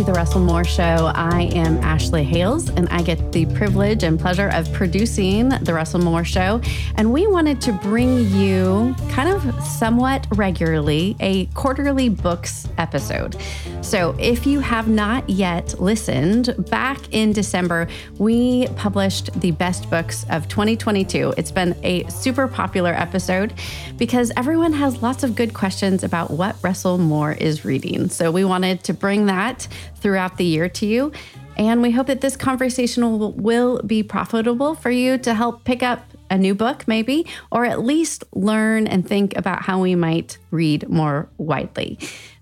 To the Russell Moore Show. I am Ashley Hales, and I get the privilege and pleasure of producing the Russell Moore Show. And we wanted to bring you, kind of somewhat regularly, a quarterly books episode. So if you have not yet listened, back in December, we published the best books of 2022. It's been a super popular episode because everyone has lots of good questions about what Russell Moore is reading. So we wanted to bring that throughout the year to you. And we hope that this conversation will, will be profitable for you to help pick up a new book, maybe, or at least learn and think about how we might read more widely.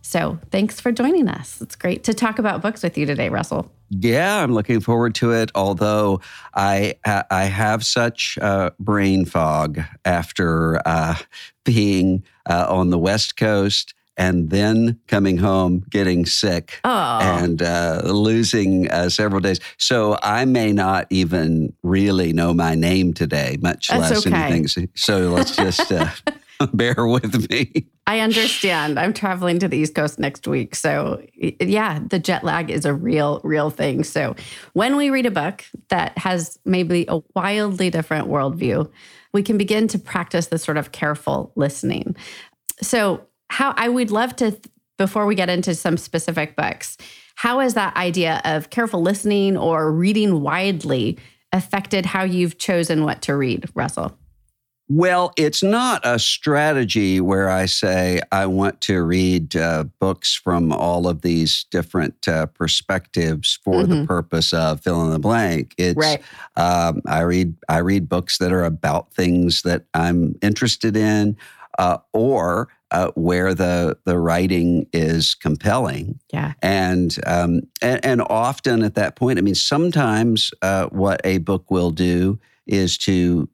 So thanks for joining us. It's great to talk about books with you today, Russell. Yeah, I'm looking forward to it. Although I I have such uh, brain fog after uh, being uh, on the West Coast and then coming home getting sick oh. and uh, losing uh, several days. So I may not even really know my name today, much That's less okay. anything. So let's just uh, bear with me. I understand. I'm traveling to the East Coast next week. So, yeah, the jet lag is a real, real thing. So, when we read a book that has maybe a wildly different worldview, we can begin to practice this sort of careful listening. So, how I would love to, before we get into some specific books, how has that idea of careful listening or reading widely affected how you've chosen what to read, Russell? Well, it's not a strategy where I say I want to read uh, books from all of these different uh, perspectives for mm-hmm. the purpose of fill in the blank. It's right. um, I read I read books that are about things that I'm interested in, uh, or uh, where the the writing is compelling. Yeah, and um, and, and often at that point, I mean, sometimes uh, what a book will do is to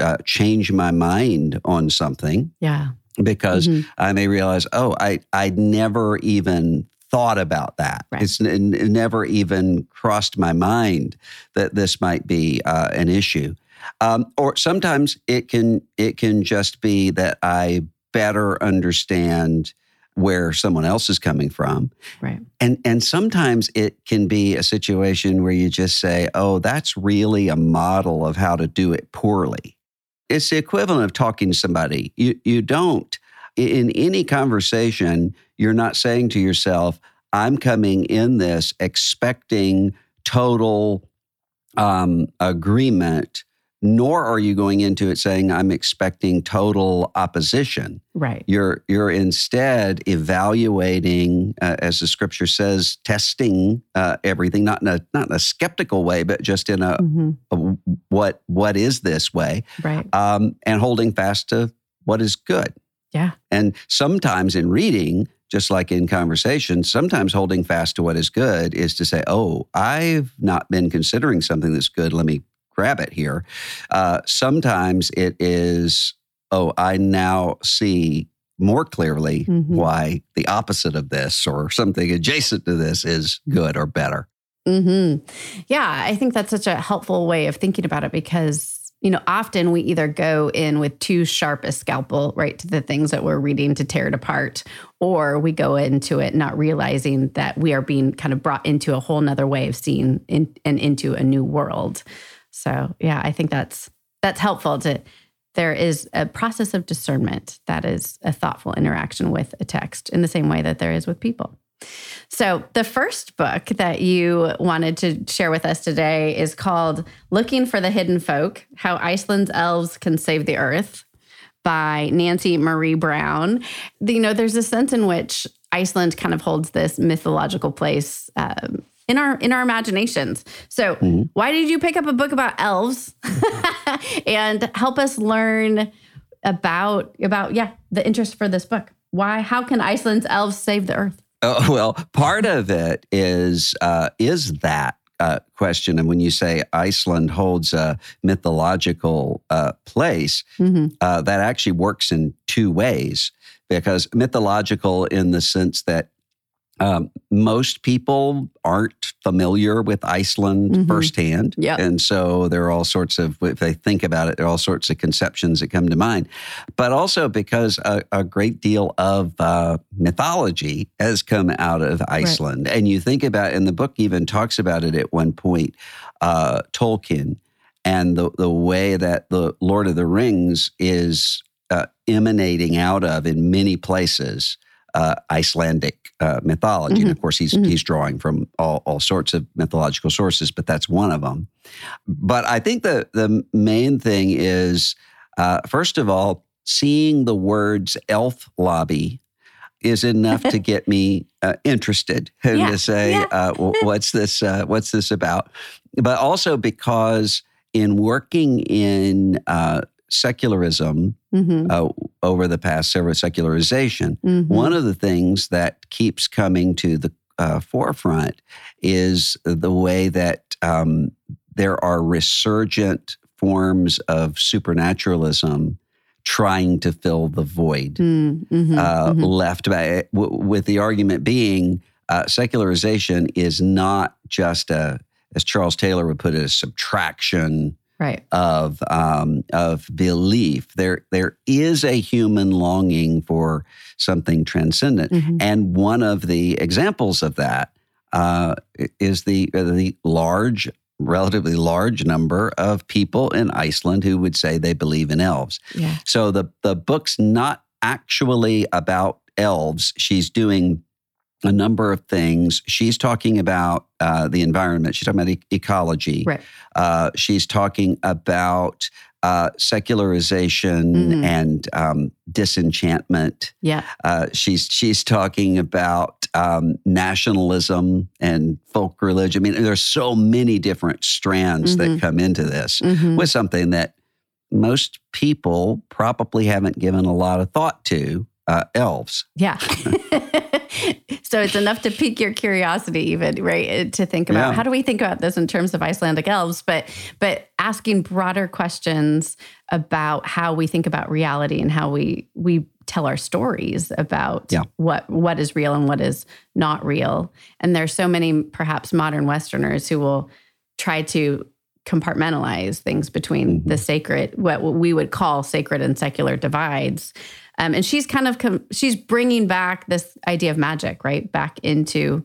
uh, change my mind on something. Yeah. Because mm-hmm. I may realize, oh, I I never even thought about that. Right. It's it never even crossed my mind that this might be uh, an issue. Um, or sometimes it can it can just be that I better understand where someone else is coming from. Right. And and sometimes it can be a situation where you just say, "Oh, that's really a model of how to do it poorly." It's the equivalent of talking to somebody. You you don't in any conversation, you're not saying to yourself, "I'm coming in this expecting total um, agreement." Nor are you going into it saying, "I'm expecting total opposition." Right. You're you're instead evaluating, uh, as the scripture says, testing uh, everything, not in a not in a skeptical way, but just in a, mm-hmm. a what what is this way, right? Um, and holding fast to what is good. Yeah. And sometimes in reading, just like in conversation, sometimes holding fast to what is good is to say, "Oh, I've not been considering something that's good. Let me grab it here." Uh, sometimes it is oh, I now see more clearly mm-hmm. why the opposite of this or something adjacent to this is good or better. Mm-hmm. Yeah, I think that's such a helpful way of thinking about it because you know, often we either go in with too sharp a scalpel, right, to the things that we're reading to tear it apart, or we go into it not realizing that we are being kind of brought into a whole nother way of seeing in, and into a new world. So, yeah, I think that's that's helpful to there is a process of discernment that is a thoughtful interaction with a text in the same way that there is with people. So, the first book that you wanted to share with us today is called Looking for the Hidden Folk How Iceland's Elves Can Save the Earth by Nancy Marie Brown. You know, there's a sense in which Iceland kind of holds this mythological place. Um, in our in our imaginations. So, mm-hmm. why did you pick up a book about elves and help us learn about about yeah, the interest for this book? Why how can Iceland's elves save the earth? Oh, well, part of it is uh, is that uh, question, and when you say Iceland holds a mythological uh, place, mm-hmm. Uh, that actually works in two ways. Because mythological, in the sense that um, most people aren't familiar with Iceland mm-hmm. firsthand. Yep. And so there are all sorts of, if they think about it, there are all sorts of conceptions that come to mind. But also because a, a great deal of uh, mythology has come out of Iceland. Right. And you think about, and the book even talks about it at one point, uh, Tolkien and the, the way that the Lord of the Rings is uh, emanating out of in many places uh, Icelandic uh, mythology. Mm-hmm. And of course, he's mm-hmm. he's drawing from all, all sorts of mythological sources, but that's one of them. But I think the the main thing is, uh, first of all, seeing the words elf lobby is enough to get me uh, interested and yeah, to say, yeah. uh, what's this? Uh, what's this about? But also because in working in uh, secularism mm-hmm. uh, over the past several secularization, mm-hmm. one of the things that keeps coming to the uh, forefront is the way that um, there are resurgent forms of supernaturalism trying to fill the void mm-hmm. uh, mm-hmm. left by, w- with the argument being uh, secularization is not just a, as Charles Taylor would put it, a subtraction right. of um, of belief. There there is a human longing for something transcendent, mm-hmm. and one of the examples of that uh, is the the large. Relatively large number of people in Iceland who would say they believe in elves. Yeah. So the the book's not actually about elves. She's doing a number of things. She's talking about uh, the environment. She's talking about e- ecology. Right. Uh, she's talking about uh, secularization mm-hmm. and um, disenchantment. Yeah. Uh, she's she's talking about um, nationalism and folk religion. I mean, there's so many different strands mm-hmm. that come into this mm-hmm. with something that most people probably haven't given a lot of thought to. Uh, elves. Yeah. so it's enough to pique your curiosity even right uh, to think about yeah. how do we think about this in terms of icelandic elves but but asking broader questions about how we think about reality and how we we tell our stories about yeah. what what is real and what is not real and there's so many perhaps modern westerners who will try to compartmentalize things between mm-hmm. the sacred what we would call sacred and secular divides um, and she's kind of com- she's bringing back this idea of magic, right, back into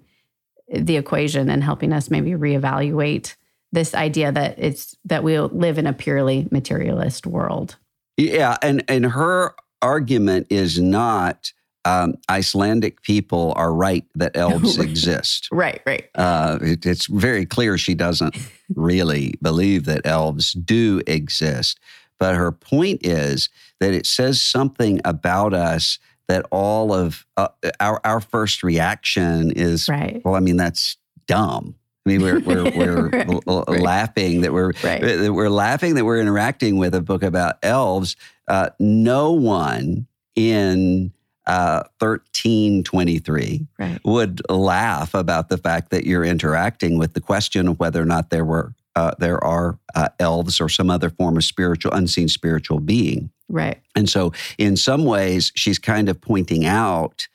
the equation and helping us maybe reevaluate this idea that it's that we live in a purely materialist world. Yeah, and and her argument is not um, Icelandic people are right that elves exist. Right, right. Uh, it, it's very clear she doesn't really believe that elves do exist. But her point is that it says something about us that all of uh, our our first reaction is, right. well, I mean, that's dumb. I mean, we're we're, we're right. l- right. laughing that we're right. that we're laughing that we're interacting with a book about elves. Uh, no one in uh, 1323 right. would laugh about the fact that you're interacting with the question of whether or not there were uh, there are uh, elves or some other form of spiritual, unseen spiritual being. Right. And so, in some ways, she's kind of pointing out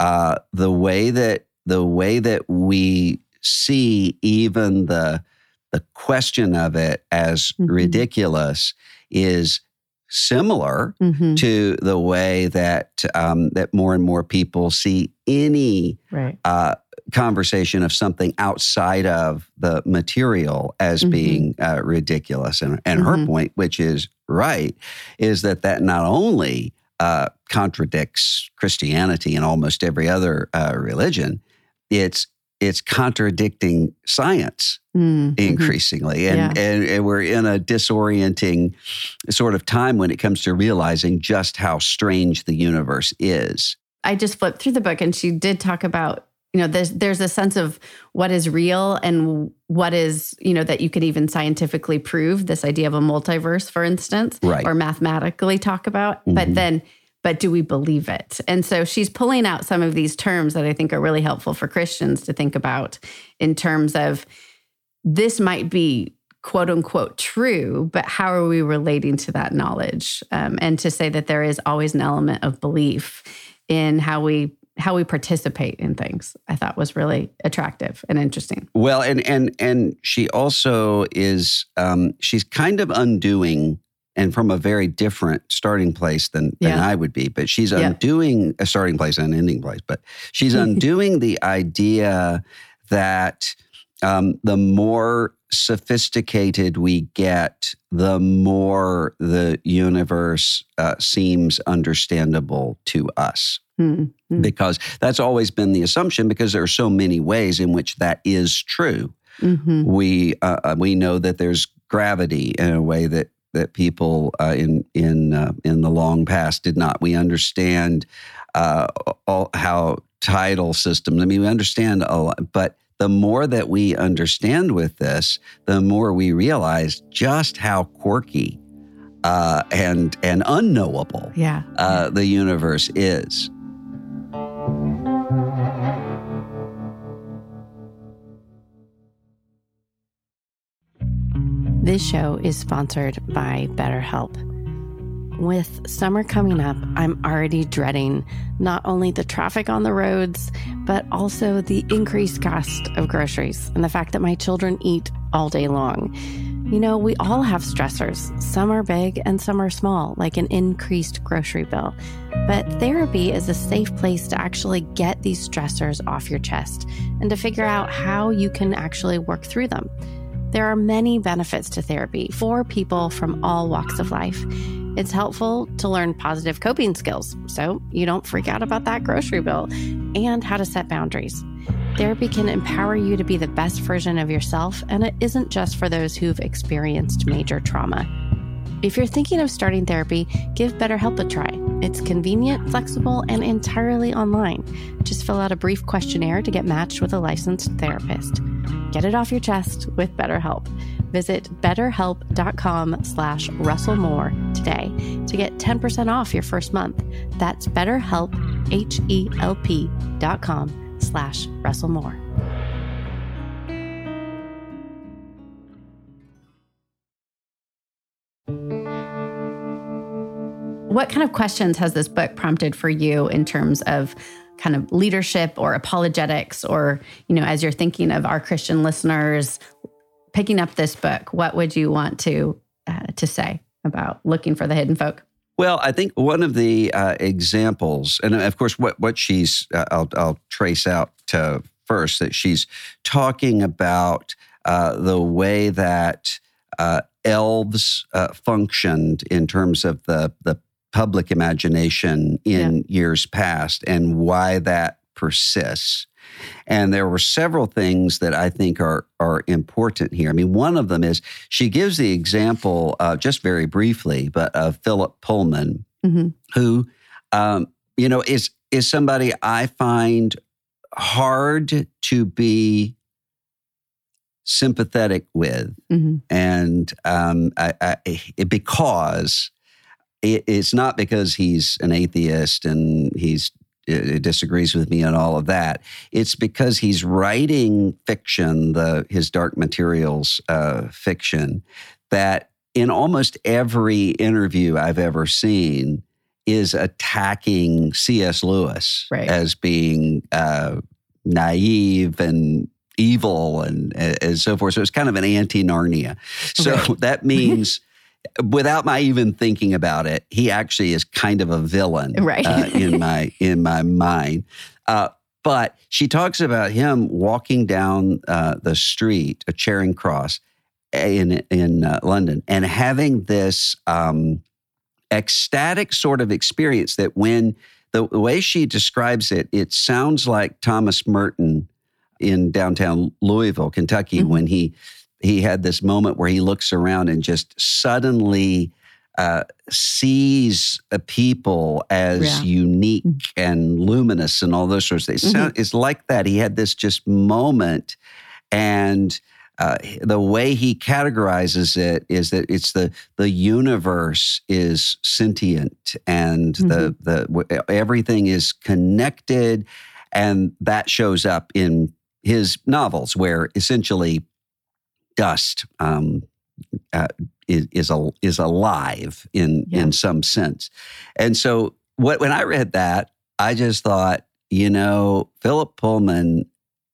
uh, the way that the way that we see even the the question of it as Mhm. ridiculous is similar Mhm. to the way that um, that more and more people see any Right. uh, conversation of something outside of the material as Mhm. being uh, ridiculous. And, and her Mhm. point, which is right, is that that not only uh, contradicts Christianity and almost every other uh, religion, it's it's contradicting science Mm, mhm. increasingly. And, Yeah. and, and we're in a disorienting sort of time when it comes to realizing just how strange the universe is. I just flipped through the book and she did talk about, you know, there's there's a sense of what is real and what is, you know, that you could even scientifically prove this idea of a multiverse, for instance, Right. or mathematically talk about. Mhm. But then, but do we believe it? And so she's pulling out some of these terms that I think are really helpful for Christians to think about in terms of this might be quote unquote true, but how are we relating to that knowledge? Um, and to say that there is always an element of belief in how we how we participate in things, I thought was really attractive and interesting. Well, and and and she also is um, she's kind of undoing, and from a very different starting place than than Yeah. I would be. But she's Yeah. undoing a starting place and an ending place. But she's undoing the idea that um, the more sophisticated we get, the more the universe uh, seems understandable to us Hmm. Hmm. because that's always been the assumption because there are so many ways in which that is true. Mhm. We uh, uh, we know that there's gravity in a way that that people uh, in in uh, in the long past did not. We understand uh, all, how tidal systems. I mean, we understand a lot, but the more that we understand with this, the more we realize just how quirky uh, and and unknowable Yeah. uh, the universe is. This show is sponsored by BetterHelp. With summer coming up, I'm already dreading not only the traffic on the roads, but also the increased cost of groceries and the fact that my children eat all day long. You know, we all have stressors. Some are big and some are small, like an increased grocery bill. But therapy is a safe place to actually get these stressors off your chest and to figure out how you can actually work through them. There are many benefits to therapy for people from all walks of life. It's helpful to learn positive coping skills so you don't freak out about that grocery bill and how to set boundaries. Therapy can empower you to be the best version of yourself, and it isn't just for those who've experienced major trauma. If you're thinking of starting therapy, give BetterHelp a try. It's convenient, flexible, and entirely online. Just fill out a brief questionnaire to get matched with a licensed therapist. Get it off your chest with BetterHelp. Visit betterhelp.com slash russellmoore today to get 10% off your first month. That's betterhelp, H-E-L-P dot com slash russellmoore. What kind of questions has this book prompted for you in terms of kind of leadership or apologetics or, you know, as you're thinking of our Christian listeners picking up this book, what would you want to uh, to say about looking for the hidden folk? Well, I think one of the uh, examples, and of course, what what she's, uh, I'll, I'll trace out to first that she's talking about uh, the way that uh, elves uh, functioned in terms of the the public imagination in years past, and why that persists. And there were several things that I think are are important here. I mean, one of them is she gives the example, uh, just very briefly, but of Philip Pullman, Mhm. who, um, you know, is is somebody I find hard to be sympathetic with, Mhm. and um, I, I, it, because it, it's not because he's an atheist and he's uh, disagrees with me and all of that. It's because he's writing fiction, the his Dark Materials uh, fiction, that in almost every interview I've ever seen is attacking C.S. Lewis Right. as being uh, naive and evil and and so forth. So it's kind of an anti Narnia. So right. that means. without my even thinking about it, he actually is kind of a villain right. uh, in my in my mind. Uh, but she talks about him walking down uh, the street, a Charing Cross, in in uh, London, and having this um, ecstatic sort of experience that when the, the way she describes it, it sounds like Thomas Merton in downtown Louisville, Kentucky, mm-hmm. when he he had this moment where he looks around and just suddenly uh, sees a people as yeah. unique mm-hmm. and luminous and all those sorts of things. Mm-hmm. it's like that. He had this just moment, and uh, the way he categorizes it is that it's the the universe is sentient and mm-hmm. the the everything is connected, and that shows up in his novels where essentially dust um, uh, is is, a, is alive in yeah. in some sense, and so what when I read that I just thought you know Philip Pullman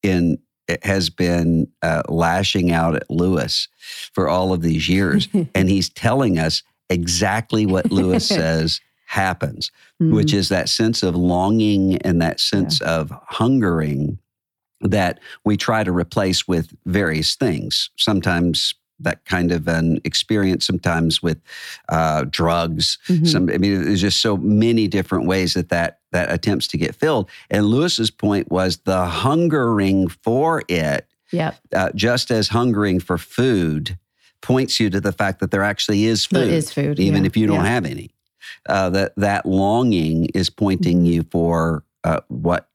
in has been uh, lashing out at Lewis for all of these years. and he's telling us exactly what Lewis says happens, mm-hmm. which is that sense of longing and that sense yeah. of hungering that we try to replace with various things. Sometimes that kind of an experience sometimes with uh, drugs. Mm-hmm. Some, I mean, there's just so many different ways that that that attempts to get filled. And Lewis's point was the hungering for it, yep. Uh, just as hungering for food points you to the fact that there actually is food, there is food, even yeah. if you don't yeah. have any. Uh, that that longing is pointing mm-hmm. you for uh, what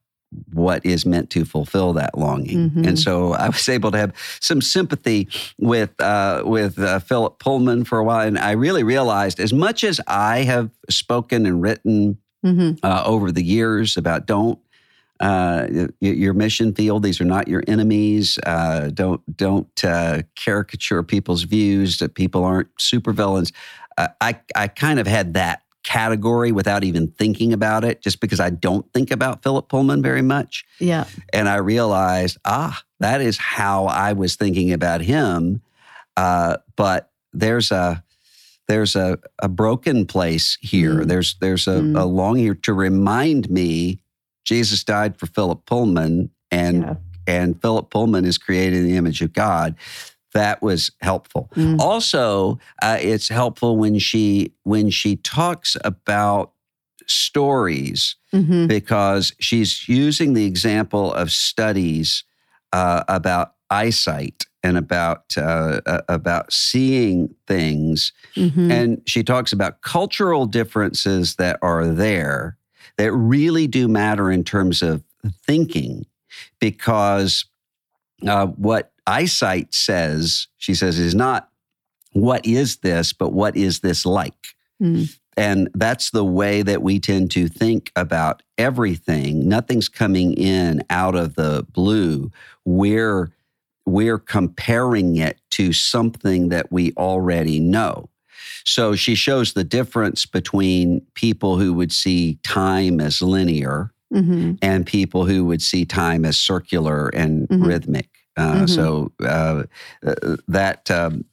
what is meant to fulfill that longing. Mm-hmm. And so I was able to have some sympathy with uh, with uh, Philip Pullman for a while, and I really realized as much as I have spoken and written mm-hmm. uh, over the years about don't. Uh, your mission field; these are not your enemies. Uh, don't don't uh, caricature people's views. That people aren't supervillains. I I kind of had that category without even thinking about it, just because I don't think about Philip Pullman very much. Yeah. And I realized, ah, that is how I was thinking about him. Uh, but there's a there's a, a broken place here. Mm. There's there's a, mm. a longing to remind me Jesus died for Philip Pullman and yeah. and Philip Pullman is created in the image of God that was helpful. Mm. Also, uh, it's helpful when she when she talks about stories mm-hmm. because she's using the example of studies uh, about eyesight and about uh, uh about seeing things, mm-hmm. and she talks about cultural differences that are there that really do matter in terms of thinking because uh, what eyesight says, she says, is not what is this, but what is this like? Mm. And that's the way that we tend to think about everything. Nothing's coming in out of the blue. We're, we're comparing it to something that we already know. So she shows the difference between people who would see time as linear mm-hmm. and people who would see time as circular and mm-hmm. rhythmic. Uh, mm-hmm. So uh, uh, that um,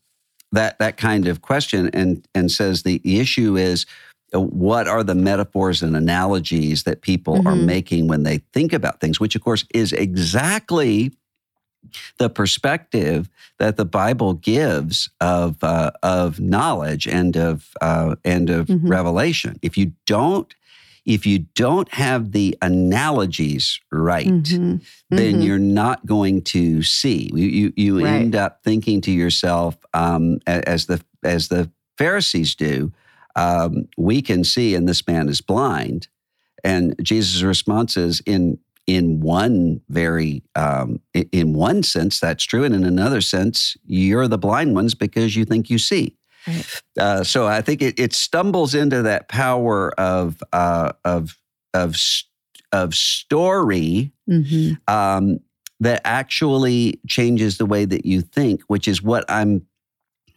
that that kind of question and and says the issue is uh, what are the metaphors and analogies that people mm-hmm. are making when they think about things, which of course is exactly the perspective that the Bible gives of uh, of knowledge and of uh, and of mm-hmm. revelation. If you don't if you don't have the analogies right, mm-hmm. then mm-hmm. you're not going to see. You you, you right. end up thinking to yourself, um, as the as the Pharisees do, um, we can see, and this man is blind. And Jesus' response is in in one very um, in one sense that's true, and in another sense, you're the blind ones because you think you see. Right. Uh, so I think it, it, stumbles into that power of uh, of of of story mm-hmm. um, that actually changes the way that you think, which is what I'm.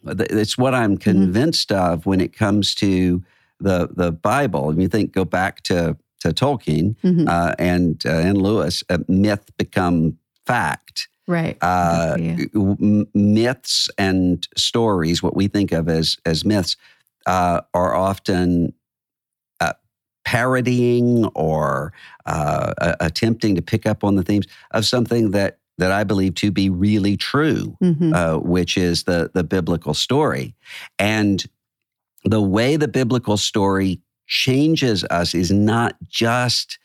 It's what I'm mm-hmm. convinced mm-hmm. of when it comes to the the Bible. And you think go back to to Tolkien mm-hmm. uh, and uh, and Lewis, myth become fact. Right. Uh, m- myths and stories, what we think of as as myths, uh, are often uh, parodying or uh, attempting to pick up on the themes of something that that I believe to be really true, Mhm. uh, which is the the biblical story, and the way the biblical story changes us is not just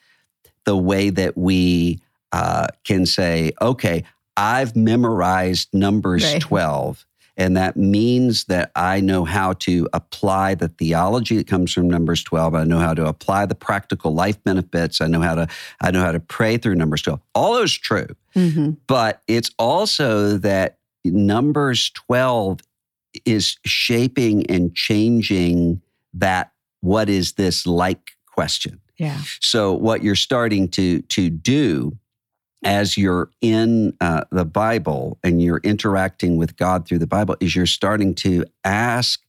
the way that we uh, can say, okay, I've memorized Numbers Right. 12. And that means that I know how to apply the theology that comes from Numbers 12. I know how to apply the practical life benefits. I know how to I know how to pray through Numbers 12. All those true. Mhm. But it's also that Numbers 12 is shaping and changing that what is this like question. Yeah. So what you're starting to to do as you're in uh, the Bible and you're interacting with God through the Bible is you're starting to ask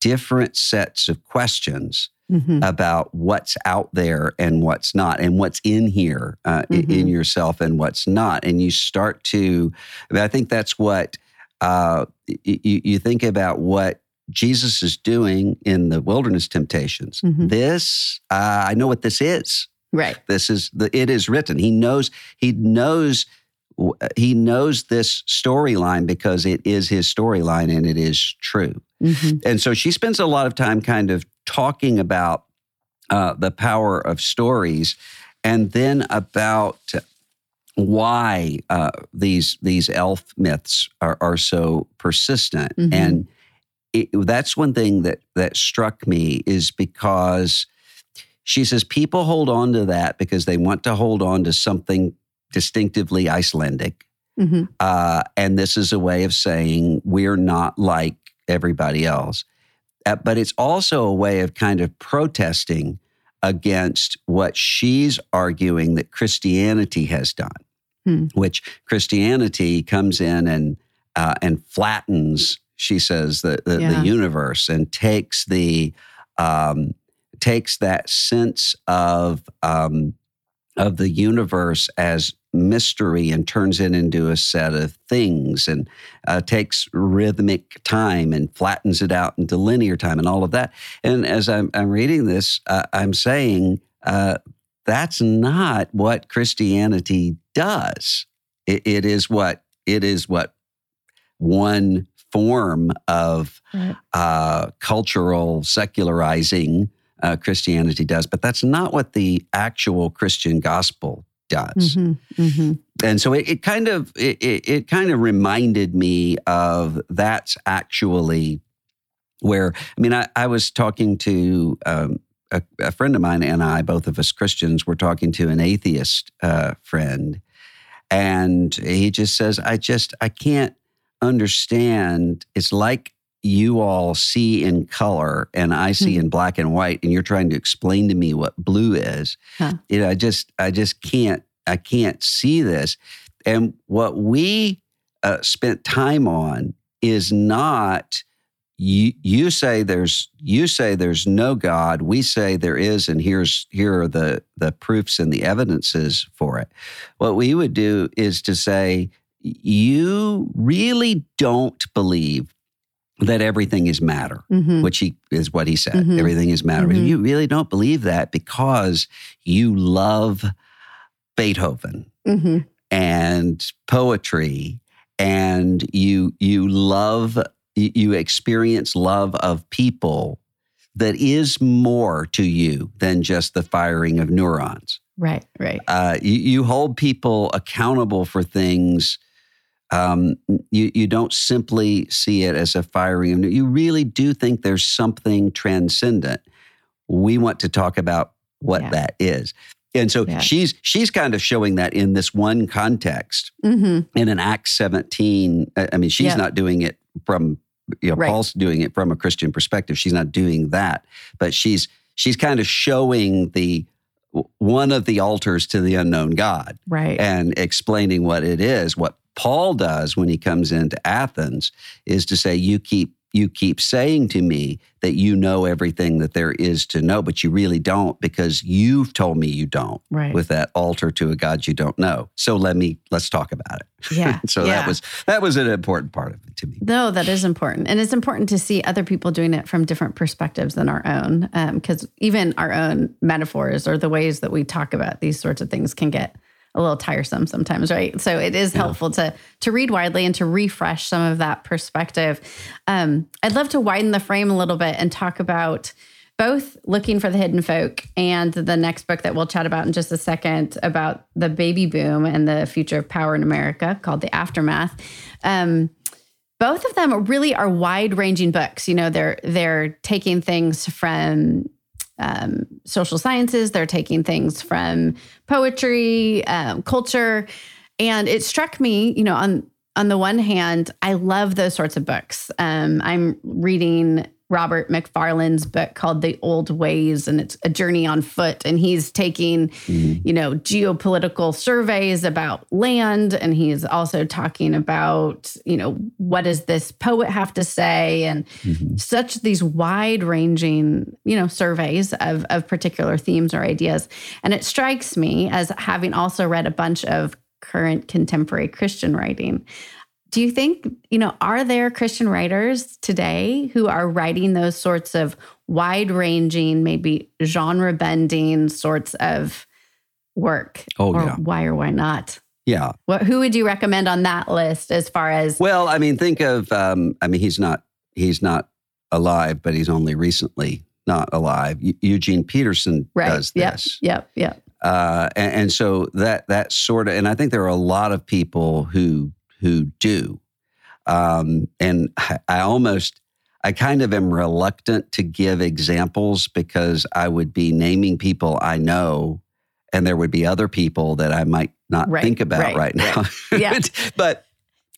different sets of questions Mhm. about what's out there and what's not, and what's in here uh, i- in yourself and what's not. And you start to, I, think that's what uh, you, you think about what Jesus is doing in the wilderness temptations. Mhm. This, uh, I know what this is. Right. This is the, it is written. He knows, he knows, he knows this storyline because it is his storyline and it is true. Mhm. And so she spends a lot of time kind of talking about uh, the power of stories and then about why uh, these these elf myths are, are so persistent. Mhm. And it, that's one thing that that struck me is because she says people hold on to that because they want to hold on to something distinctively Icelandic. Mhm. Uh, and this is a way of saying we're not like everybody else. Uh, but it's also a way of kind of protesting against what she's arguing that Christianity has done, Hmm. which Christianity comes in and uh, and flattens, she says, the the, Yeah. the universe and takes the um, takes that sense of um, of the universe as mystery and turns it into a set of things and uh, takes rhythmic time and flattens it out into linear time and all of that. And as I'm, I'm reading this, uh, I'm saying uh, that's not what Christianity does. It, it is what it is what one form of Right. uh, cultural secularizing uh, Christianity does, but that's not what the actual Christian gospel does. Mhm. Mhm. And so it, it kind of it, it, it kind of reminded me of that's actually where I mean I, I was talking to um, a, a friend of mine and I, both of us Christians, were talking to an atheist uh, friend, and he just says, "I just I can't understand. It's like." You all see in color, and I see Hmm. in black and white, and you're trying to explain to me what blue is. Huh. You know, I just, I just can't, I can't see this. And what we uh, spent time on is not you, you say there's you say there's no God. We say there is, and here's here are the the proofs and the evidences for it. What we would do is to say you really don't believe that everything is matter, Mhm. which he is what he said. Mhm. Everything is matter. Mhm. You really don't believe that because you love Beethoven Mhm. and poetry and you you love you you experience love of people that is more to you than just the firing of neurons Right. Right. uh, you, you hold people accountable for things um, you, you don't simply see it as a firing you really do think there's something transcendent we want to talk about what Yeah. that is and so Yeah. she's she's kind of showing that in this one context Mhm. and in Acts 17, I I mean, she's Yeah. not doing it from, you know, Right. Paul's doing it from a Christian perspective. She's not doing that, but she's she's kind of showing the one of the altars to the unknown God Right. and explaining what it is. What Paul does when he comes into Athens is to say, you keep you keep saying to me that you know everything that there is to know, but you really don't because you've told me you don't Right. with that altar to a God you don't know. So let me let's talk about it. Yeah. so yeah. that was that was an important part of it to me. No, that is important. And it's important to see other people doing it from different perspectives than our own. Um, because even our own metaphors or the ways that we talk about these sorts of things can get a little tiresome sometimes, right? So it is helpful to to read widely and to refresh some of that perspective. Um, I'd love to widen the frame a little bit and talk about both looking for the hidden folk and the next book that we'll chat about in just a second about the baby boom and the future of power in America called The Aftermath. Um, both of them really are wide-ranging books. You know, they're they're taking things from um, social sciences, they're taking things from poetry, um, culture, and it struck me, you know, on on the one hand, I love those sorts of books. Um, I'm reading Robert Macfarlane's book called The Old Ways, and it's a journey on foot. And he's taking, mm-hmm. you know, geopolitical surveys about land, and he's also talking about, you know, what does this poet have to say, and mm-hmm. such these wide-ranging, you know, surveys of of particular themes or ideas. And it strikes me as having also read a bunch of current contemporary Christian writing. Do you think, you know, are there Christian writers today who are writing those sorts of wide ranging, maybe genre bending sorts of work? Oh, or yeah. why or why not? Yeah. What, who would you recommend on that list as far as, Well, I mean, think of um, I mean, he's not he's not alive, but he's only recently not alive. Eu- Eugene Peterson right? does yep, this. yep, yep. uh, and, and so that that sort of, and I think there are a lot of people who who do, um, and I, I almost, I kind of am reluctant to give examples because I would be naming people I know, and there would be other people that I might not Right, think about right, right, now. Yeah. but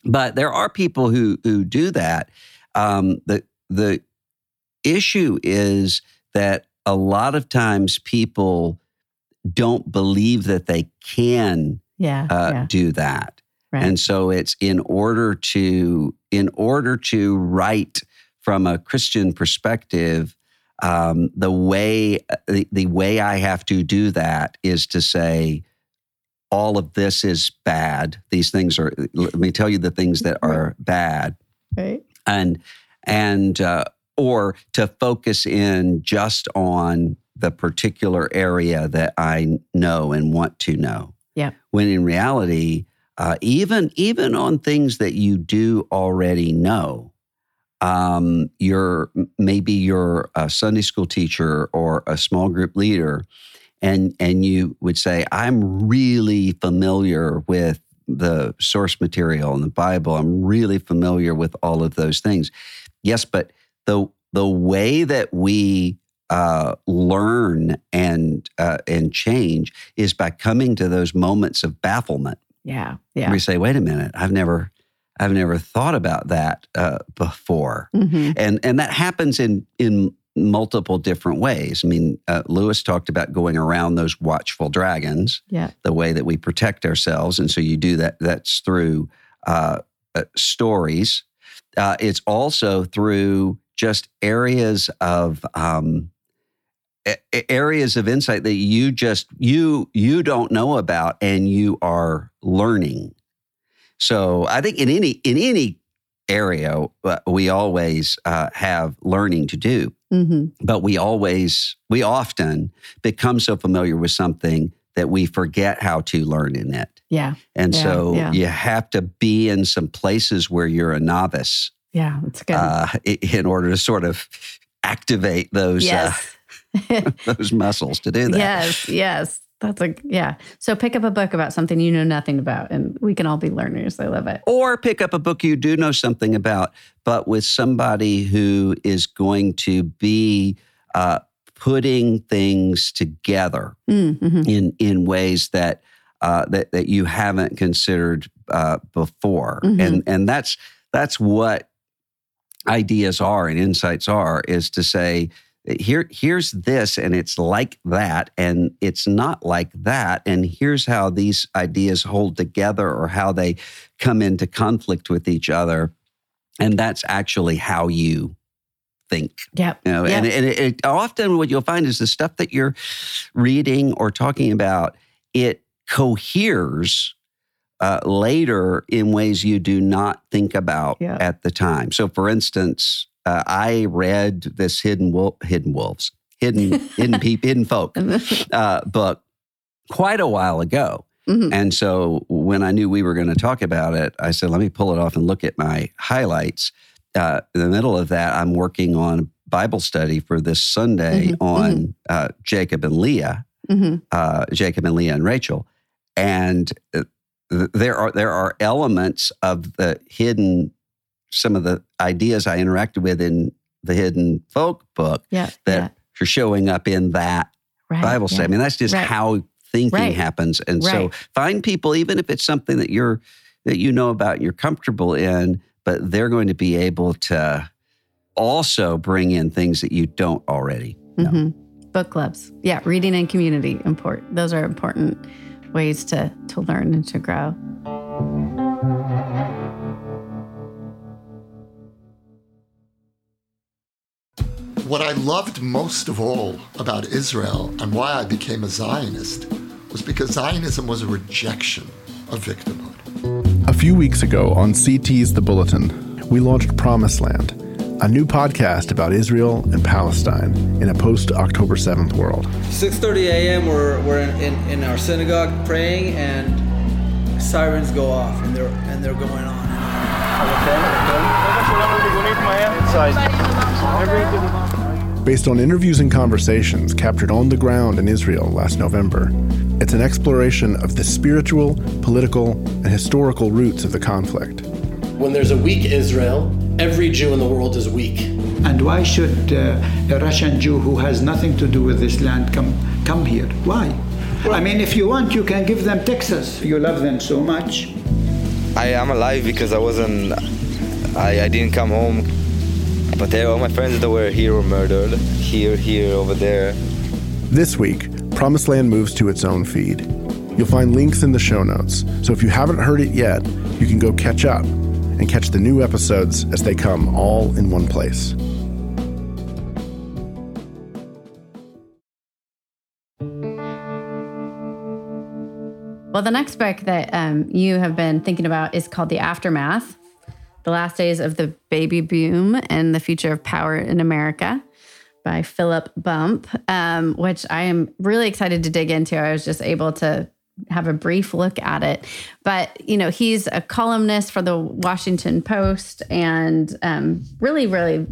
but there are people who who do that. Um, the the issue is that a lot of times people don't believe that they can Yeah, uh, yeah, do that. Right. And so it's in order to in order to write from a Christian perspective, um, the way the, the way I have to do that is to say all of this is bad. These things are. Let me tell you the things that are bad, right. and and uh, or to focus in just on the particular area that I know and want to know. Yeah. When in reality, uh, even even on things that you do already know, um, you're maybe you're a Sunday school teacher or a small group leader, and and you would say, "I'm really familiar with the source material in the Bible. I'm really familiar with all of those things." Yes, but the the way that we uh, learn and uh, and change is by coming to those moments of bafflement. Yeah, yeah. We say, "Wait a minute, I've never, I've never thought about that uh, before," hmm and and that happens in in multiple different ways. I mean, uh, Lewis talked about going around those watchful dragons, Yeah, the way that we protect ourselves, and so you do that. That's through uh, uh, stories. Uh, it's also through just areas of um, areas of insight that you just you you don't know about and you are learning so i think in any in any area uh, we always uh, have learning to do hmm but we always we often become so familiar with something that we forget how to learn in it yeah, and Yeah, so yeah. you have to be in some places where you're a novice yeah. That's good. uh, in order to sort of activate those uh, yes. those muscles to do that. Yes, yes. That's a yeah. So pick up a book about something you know nothing about, and we can all be learners. I love it. Or pick up a book you do know something about, but with somebody who is going to be uh, putting things together Mm-hmm. in in ways that uh, that that you haven't considered uh, before, Mhm. and and that's that's what ideas are and insights are is to say here here's this and it's like that and it's not like that and here's how these ideas hold together or how they come into conflict with each other and that's actually how you think. yeah You know, Yep. and, and it, it, often what you'll find is the stuff that you're reading or talking about, it coheres uh, later in ways you do not think about Yeah. at the time. So, for instance, uh, I read this hidden wolf, hidden wolves, hidden hidden people, hidden folk uh, book quite a while ago. Mhm. And so when I knew we were going to talk about it, I said, let me pull it off and look at my highlights. Uh, in the middle of that, I'm working on a Bible study for this Sunday Mhm, on uh, Jacob and Leah, Mhm. uh, Jacob and Leah and Rachel, and uh, th- there are there are elements of the hidden, some of the ideas I interacted with in the hidden folk book Yeah. that yeah. are showing up in that Right, Bible yeah. study. I mean, that's just Right. how thinking Right. happens. And so find people, even if it's something that you're that you know about and you're comfortable in, but they're going to be able to also bring in things that you don't already. Mhm. Book clubs. Yeah, reading and community important. Those are important ways to to learn and to grow. What I loved most of all about Israel and why I became a Zionist was because Zionism was a rejection of victimhood. A few weeks ago on CT's The Bulletin, we launched Promised Land, a new podcast about Israel and Palestine in a post October 7th world. 6:30 a.m. We're we're in, in, in our synagogue praying, and sirens go off, and they're and they're going on. Based on interviews and conversations captured on the ground in Israel last November, it's an exploration of the spiritual, political, and historical roots of the conflict. When there's a weak Israel, every Jew in the world is weak. And why should uh, a Russian Jew who has nothing to do with this land come come here? Why? I mean, if you want, you can give them Texas. You love them so much. I am alive because I wasn't. I, I didn't come home. But they, all my friends that were here were murdered. Here, here, over there. This week, Promised Land moves to its own feed. You'll find links in the show notes, so if you haven't heard it yet, you can go catch up and catch the new episodes as they come all in one place. Well, the next book that um, you have been thinking about is called The Aftermath The Last Days of the Baby Boom and the Future of Power in America by Philip Bump, um, which I am really excited to dig into. I was just able to have a brief look at it. But, you know, he's a columnist for the Washington Post and um, really, really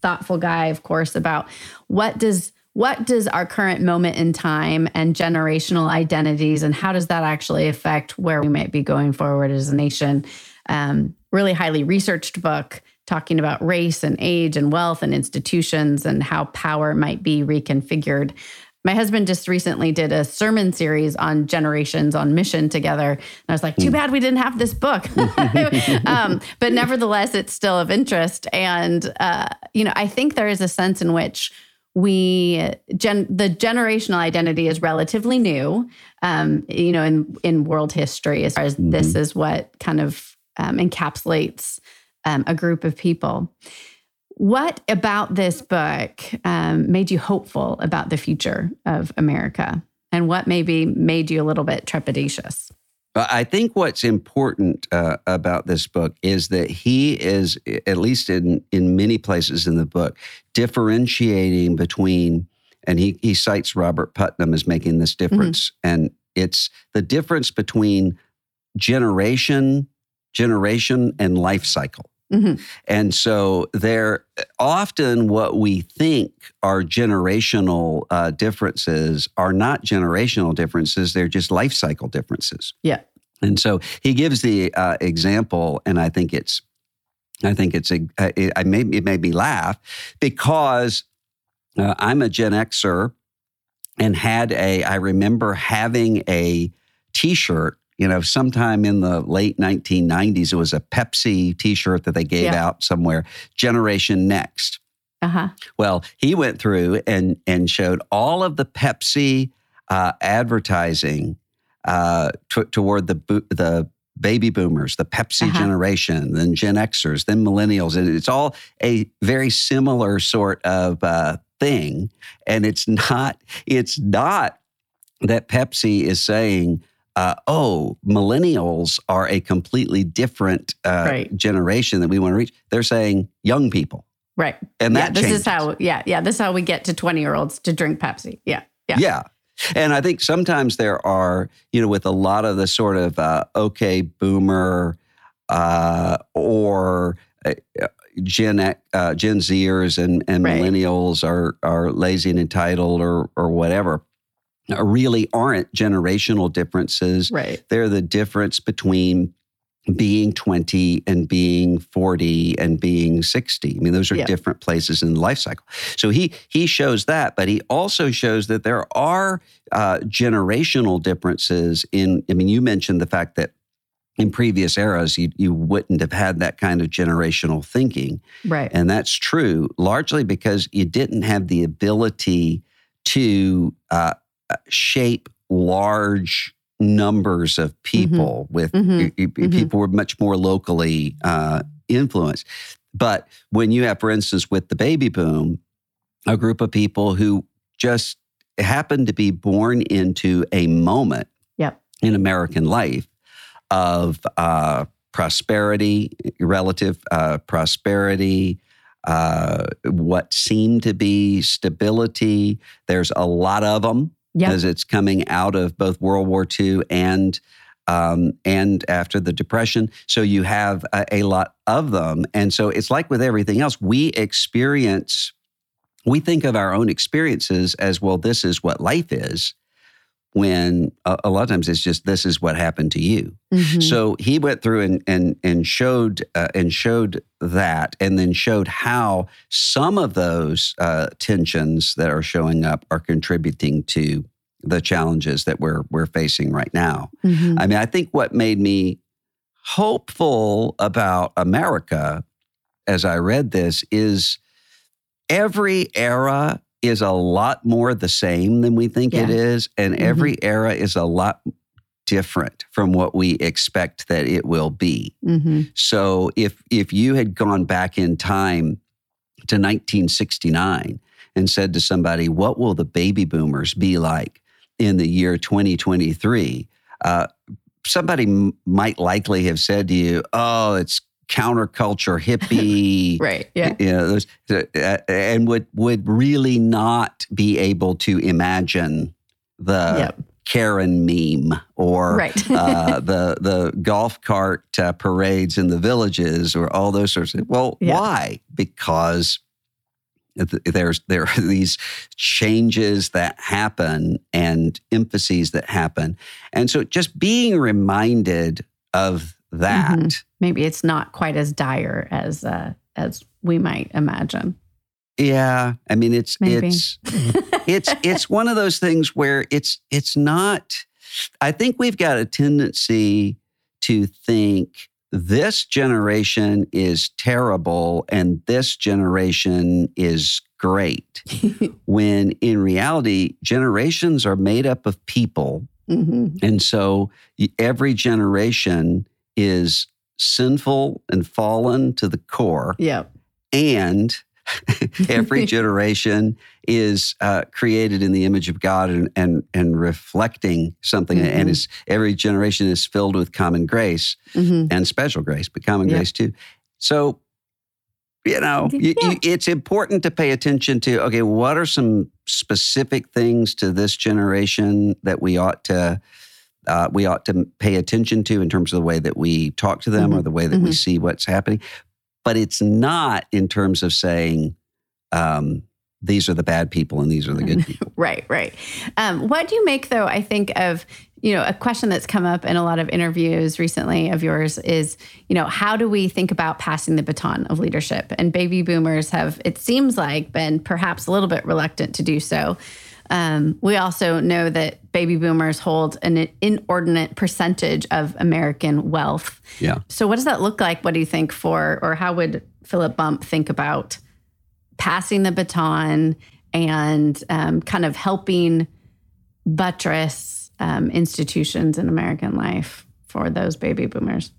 thoughtful guy, of course, about what does what does our current moment in time and generational identities and how does that actually affect where we might be going forward as a nation um, really highly researched book talking about race and age and wealth and institutions and how power might be reconfigured my husband just recently did a sermon series on generations on mission together. And I was like, too bad we didn't have this book. um, but nevertheless, it's still of interest. And, uh, you know, I think there is a sense in which we gen, the generational identity is relatively new um, you know in in world history as far as this is what kind of um, encapsulates um, a group of people. What about this book um, made you hopeful about the future of america? And what maybe made you a little bit trepidatious? I think what's important uh, about this book is that he is, at least in in many places in the book, differentiating between, and he he cites Robert Putnam as making this difference, and it's the difference between generation, generation, and life cycle. Mhm. And so they're often what we think are generational uh, differences are not generational differences, they're just life cycle differences. yeah And so he gives the uh, example, and I think it's, I think it's, a, it, I made, it made me laugh because uh, I'm a Gen Xer and had a, I remember having a T-shirt. You know, sometime in the late 1990s, it was a Pepsi T-shirt that they gave Yeah. out somewhere. Generation Next. uh-huh Well, he went through and and showed all of the Pepsi uh, advertising uh, t- toward the bo- the baby boomers, the Pepsi Uh-huh. generation, then Gen Xers, then millennials. And it's all a very similar sort of uh, thing. And it's not, it's not that Pepsi is saying, uh, oh, millennials are a completely different uh, Right. generation that we want to reach. They're saying young people. Right. And yeah, that this changes. is how yeah, yeah, this is how we get to 20 year olds to drink Pepsi. Yeah. Yeah. Yeah. And I think sometimes there are, you know, with a lot of the sort of uh, okay boomer uh, or uh, Gen uh, Gen Zers and, and Right. millennials are are lazy and entitled or or whatever, really aren't generational differences. Right. They're the difference between being 20 and being 40 and being 60. I mean, those are Yeah. different places in the life cycle. So he he shows that, but he also shows that there are uh, generational differences in. I mean, you mentioned the fact that in previous eras you you wouldn't have had that kind of generational thinking, Right. and that's true largely because you didn't have the ability to uh, uh, shape large numbers of people with Mhm. y- y- Mhm. people were much more locally uh, influenced. But when you have, for instance, with the baby boom, a group of people who just happened to be born into a moment Yep. in American life of uh, prosperity, relative uh, prosperity, uh, what seemed to be stability. There's a lot of them Yep. because it's coming out of both World War II and um, and after the Depression. So you have a, a lot of them, and so it's like with everything else. We experience, we think of our own experiences as well. This is what life is. When a, a lot of times it's just this is what happened to you. Mhm. So he went through and and and showed uh, and showed that, and then showed how some of those uh, tensions that are showing up are contributing to the challenges that we're we're facing right now. Mhm. I mean, I think what made me hopeful about America as I read this is every era is a lot more the same than we think it Yeah. is, and Mhm. every era is a lot different from what we expect that it will be. Mhm. So if if you had gone back in time to 1969 and said to somebody, "What will the baby boomers be like in the year 2023?" Uh, somebody m- might likely have said to you, "Oh, it's counterculture, hippie." Right. Yeah. You know, those, uh, and would would really not be able to imagine the Yep. Karen meme or Right. uh, the the golf cart uh, parades in the villages or all those sorts of. Well, Yeah. why? Because there's there are these changes that happen and emphases that happen, and so just being reminded of that. Mhm. Maybe it's not quite as dire as uh, as we might imagine. Yeah, I mean it's Maybe. it's it's it's one of those things where it's it's not i think we've got a tendency to think this generation is terrible and this generation is great when in reality generations are made up of people hmm and so every generation is sinful and fallen to the core Yep. and every generation is uh, created in the image of God and and, and reflecting something, Mhm. and is every generation is filled with common grace hmm and special grace, but common Yeah. grace too. So, you know, you, you, it's important to pay attention to. Okay, what are some specific things to this generation that we ought to uh, we ought to pay attention to in terms of the way that we talk to them or the way that we Mhm. see what's happening. But it's not in terms of saying um, these are the bad people and these are the good people. Right, right. Um, what do you make, though? I think of you know a question that's come up in a lot of interviews recently of yours is you know how do we think about passing the baton of leadership? And baby boomers have it seems like been perhaps a little bit reluctant to do so. Um, we also know that baby boomers hold an inordinate percentage of American wealth. Yeah. So, what does that look like? What do you think for, or how would Philip Bump think about passing the baton and um, kind of helping buttress um, institutions in American life for those baby boomers?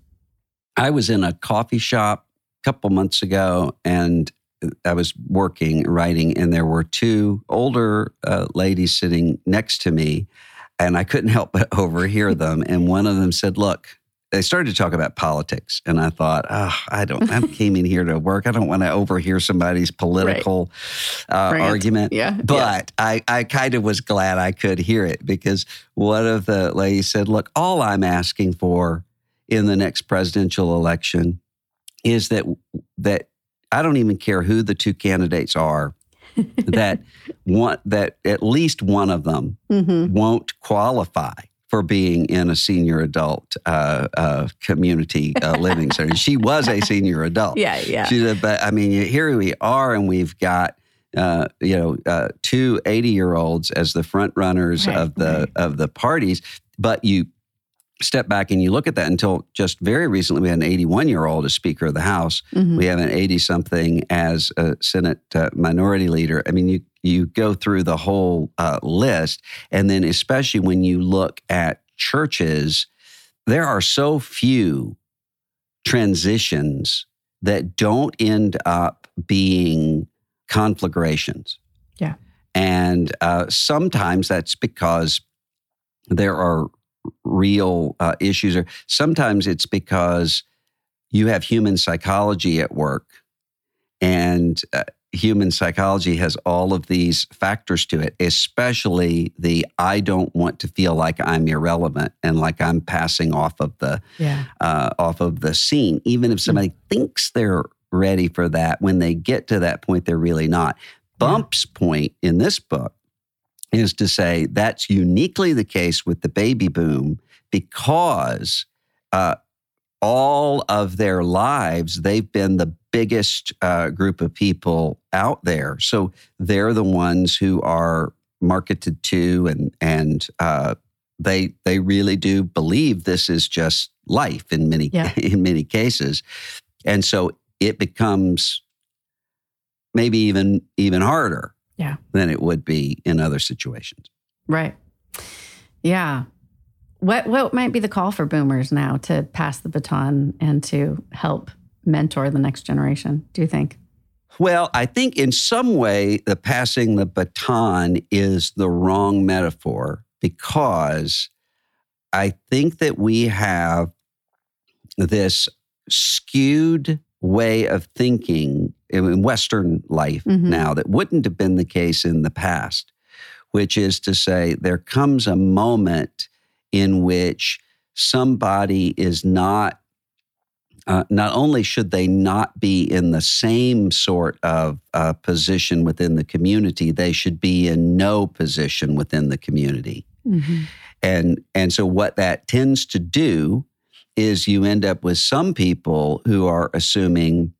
I was in a coffee shop a couple months ago and I was working, writing, and there were two older uh, ladies sitting next to me, and I couldn't help but overhear them. And one of them said, Look, they started to talk about politics, and I thought, oh, I don't. I came in here to work. I don't want to overhear somebody's political right. uh, argument. Yeah, but yeah. I, I kind of was glad I could hear it because one of the ladies said, "Look, all I'm asking for in the next presidential election is that that I don't even care who the two candidates are." that one that at least one of them mm-hmm. won't qualify for being in a senior adult uh, uh, community uh, living center. She was a senior adult. Yeah, yeah. She said, but I mean, here we are, and we've got uh, you know uh, two 80 year olds as the front runners right, of the right. of the parties, but you step back and you look at that until just very recently we had an 81 year old as speaker of the house. Mm-hmm. we have an 80 something as a senate uh, minority leader. I mean you you go through the whole uh, list. And then especially when you look at churches there are so few transitions that don't end up being conflagrations. Yeah. And uh, sometimes that's because there are real uh, issues, or sometimes it's because you have human psychology at work, and uh, human psychology has all of these factors to it, especially the I don't want to feel like I'm irrelevant and like I'm passing off of the yeah. uh, off of the scene. Even if somebody mm-hmm. thinks they're ready for that, when they get to that point, they're really not. Bump's yeah. point in this book is to say that's uniquely the case with the baby boom because uh, all of their lives they've been the biggest uh, group of people out there. So they're the ones who are marketed to, and and uh, they they really do believe this is just life in many yeah. in many cases, and so it becomes maybe even even harder yeah. than it would be in other situations. Right. Yeah. What what might be the call for boomers now to pass the baton and to help mentor the next generation, do you think? Well, I think in some way the passing the baton is the wrong metaphor because I think that we have this skewed way of thinking in Western life mm-hmm. now that wouldn't have been the case in the past, which is to say, there comes a moment in which somebody is not. Uh, not only should they not be in the same sort of uh, position within the community, they should be in no position within the community. Mm-hmm. And and so what that tends to do is you end up with some people who are assuming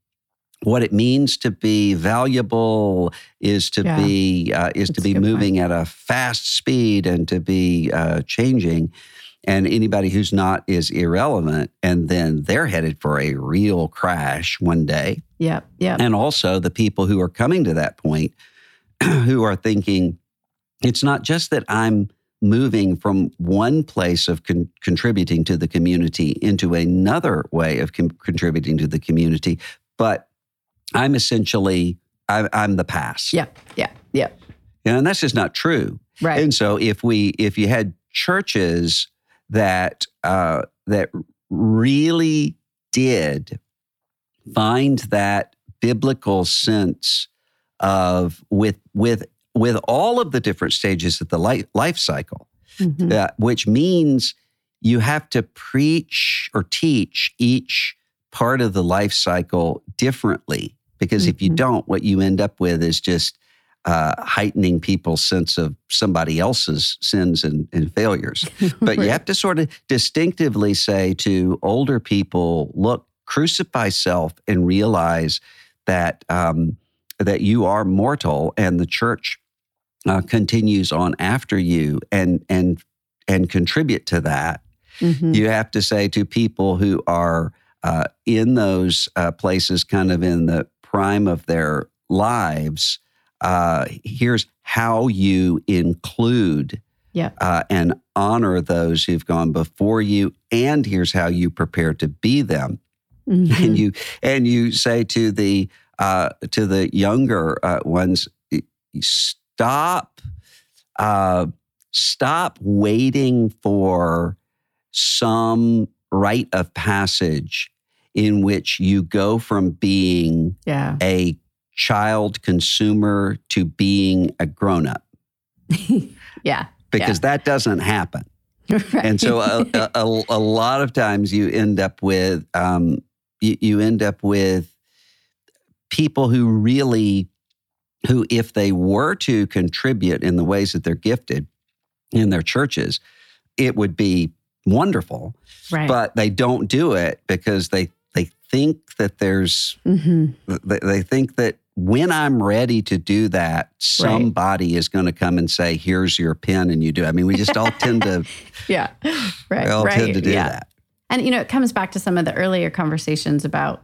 what it means to be valuable is to yeah. be uh, is That's to be moving point. at a fast speed and to be uh, changing and anybody who's not is irrelevant and then they're headed for a real crash one day yeah yeah and also the people who are coming to that point who are thinking it's not just that i'm moving from one place of con- contributing to the community into another way of com- contributing to the community but I'm essentially I, I'm the past. Yeah, yeah, yeah. And that's just not true. Right. And so if we if you had churches that uh, that really did find that biblical sense of with with with all of the different stages of the life, life cycle, mm-hmm. uh, which means you have to preach or teach each part of the life cycle differently because mm-hmm. if you mm-hmm. don't, what you end up with is just uh, heightening people's sense of somebody else's sins and, and failures. But right. you have to sort of distinctively say to older people, look, crucify self and realize that um, that you are mortal and the church uh, continues on after you and and and contribute to that. Mm-hmm. You have to say to people who are uh, in those uh, places, kind of in the prime of their lives, uh, here's how you include Yeah. uh, and honor those who've gone before you. And here's how you prepare to be them. Mhm. And you and you say to the uh, to the younger uh, ones, stop, uh, stop waiting for some rite of passage in which you go from being yeah. a child consumer to being a grown up yeah. because that doesn't happen. Right. And so a, a, a, a lot of times you end up with um, you, you end up with people who really who if they were to contribute in the ways that they're gifted in their churches, it would be wonderful. right. But they don't do it because they they think that there's hmm they, they think that when I'm ready to do that, somebody is going to come and say, "Here's your pen," and you do. I mean, we just all tend to Yeah. Right. we all right. tend to do yeah. that. And you know, it comes back to some of the earlier conversations about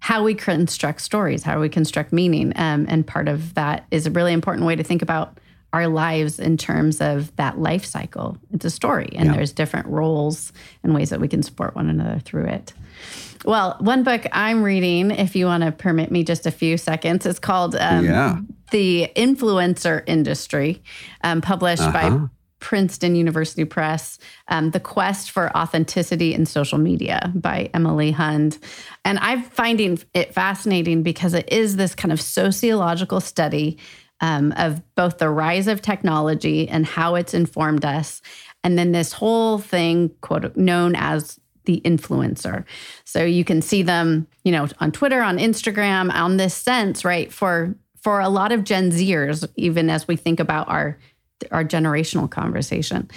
how we construct stories, how we construct meaning, um, and part of that is a really important way to think about our lives in terms of that life cycle. It's a story, and Yeah. there's different roles and ways that we can support one another through it. Well, one book I'm reading, if you want to permit me just a few seconds, it's called um, Yeah. The Influencer Industry, um, published by Uh-huh. Princeton University Press, um, The Quest for Authenticity in Social Media by Emily Hund. And I'm finding it fascinating because it is this kind of sociological study um, of both the rise of technology and how it's informed us. And then this whole thing, quote, known as the influencer. So you can see them, you know, on Twitter, on Instagram, on this sense, right? For for a lot of Gen Zers, even as we think about our our generational conversation.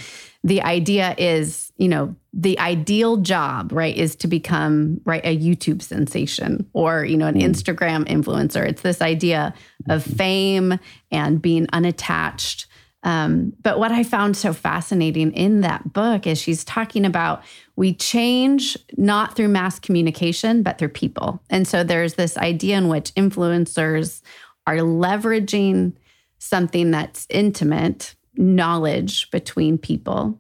The idea is, you know, the ideal job, right, is to become right a YouTube sensation or, you know, an hmm. Instagram influencer. It's this idea of hmm. fame and being unattached. Um, but what I found so fascinating in that book is she's talking about we change not through mass communication, but through people. And so there's this idea in which influencers are leveraging something that's intimate knowledge between people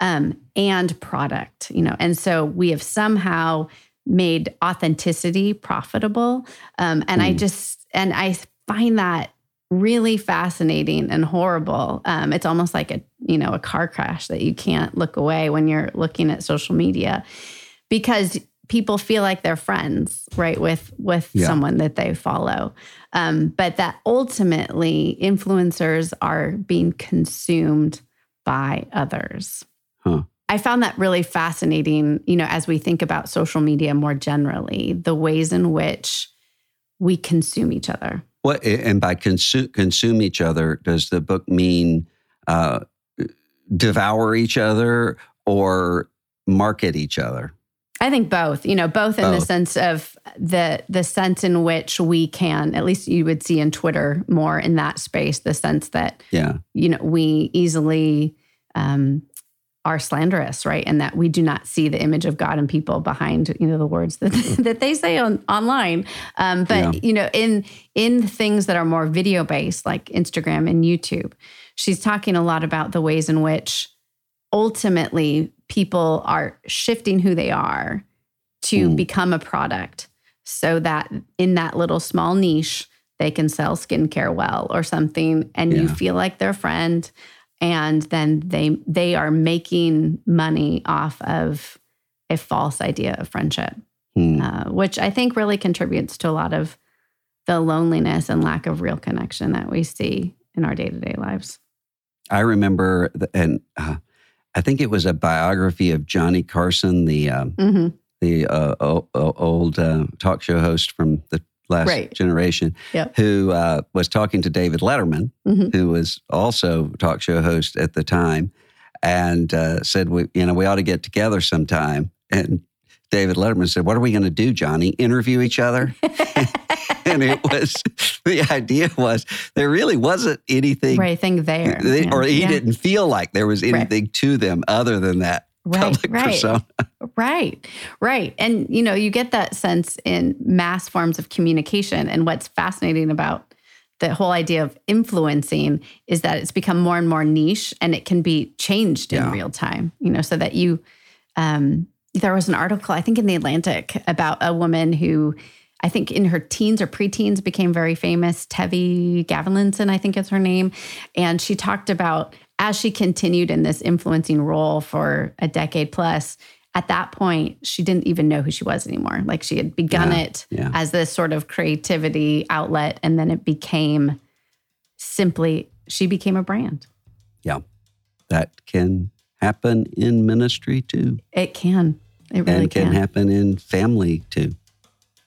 um, and product you know? And so we have somehow made authenticity profitable. Um, and i just and i find that really fascinating and horrible um, it's almost like a you know a car crash that you can't look away when you're looking at social media because people feel like they're friends right with with Yeah. someone that they follow um, but that ultimately influencers are being consumed by others Huh. i found that really fascinating you know as we think about social media more generally the ways in which we consume each other What and by consume consume each other, does the book mean uh, devour each other or market each other? I think both, you know, both in the sense of the the sense in which we can, at least you would see in Twitter more in that space, the sense that Yeah, you know we easily um, are slanderous, right, and that we do not see the image of God in people behind you know the words that that they say on online. Um, but Yeah. you know, in in things that are more video based, like Instagram and YouTube, she's talking a lot about the ways in which ultimately people are shifting who they are to Mm. become a product so that in that little small niche they can sell skincare well or something and you feel like their friend and then they they are making money off of a false idea of friendship Hmm. uh, which i think really contributes to a lot of the loneliness and lack of real connection that we see in our day-to-day lives I remember, the, and uh, I think it was a biography of Johnny Carson, the um, hmm the uh, o- o- old uh, talk show host from the last Right. generation, Yep. who uh, was talking to David Letterman, Mhm. who was also talk show host at the time, and uh, said, "We, you know, we ought to get together sometime." And David Letterman said, "What are we going to do, Johnny? Interview each other?" and it was the idea was there really wasn't anything, right thing there they- Yeah. or he Yeah. didn't feel like there was Right. anything to them other than that Right, public right. persona. Right, right. And, you know, you get that sense in mass forms of communication. And what's fascinating about the whole idea of influencing is that it's become more and more niche and it can be changed in real time, you know, so that you, um, there was an article, I think in the Atlantic, about a woman who I think in her teens or preteens became very famous, Tavi Gevinson, I think is her name. And she talked about as she continued in this influencing role for a decade plus, at that point, she didn't even know who she was anymore. Like she had begun Yeah, it yeah. as this sort of creativity outlet, and then it became simply, she became a brand. Yeah. That can happen in ministry too, It can. It really and can, can. happen in family too.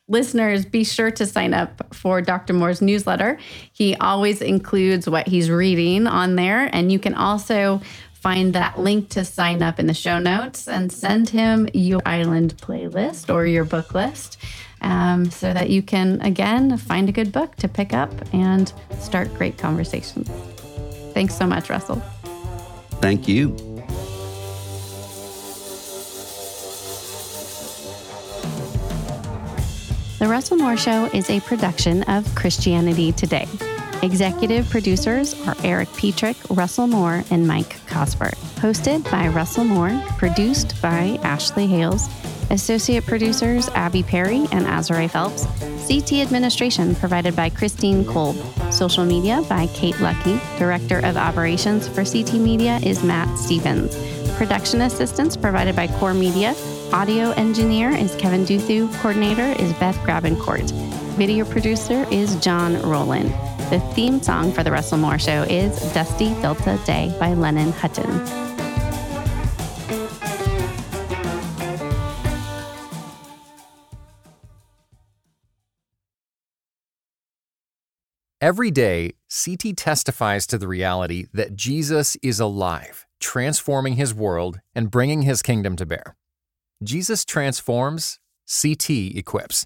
Listeners, be sure to sign up for Dr. Moore's newsletter. He always includes what he's reading on there, and you can also find that link to sign up in the show notes and send him your island playlist or your book list um, so that you can, again, find a good book to pick up and start great conversations. Thanks so much, Russell. Thank you. The Russell Moore Show is a production of Christianity Today. Executive producers are Erik Petrik, Russell Moore, and Mike Cosper. Hosted by Russell Moore, produced by Ashley Hales, associate producers Abby Perry and Azurae Phelps, CT administration provided by Christine Kolb, social media by Kate Lucky, director of operations for CT Media is Matt Stevens, production assistance provided by Core Media, audio engineer is Kevin Duthu, coordinator is Beth Grabenkort, video producer is John Rowland. The theme song for The Russell Moore Show is Dusty Delta Day by Lennon Hutton. Every day, CT testifies to the reality that Jesus is alive, transforming his world and bringing his kingdom to bear. Jesus transforms, CT equips.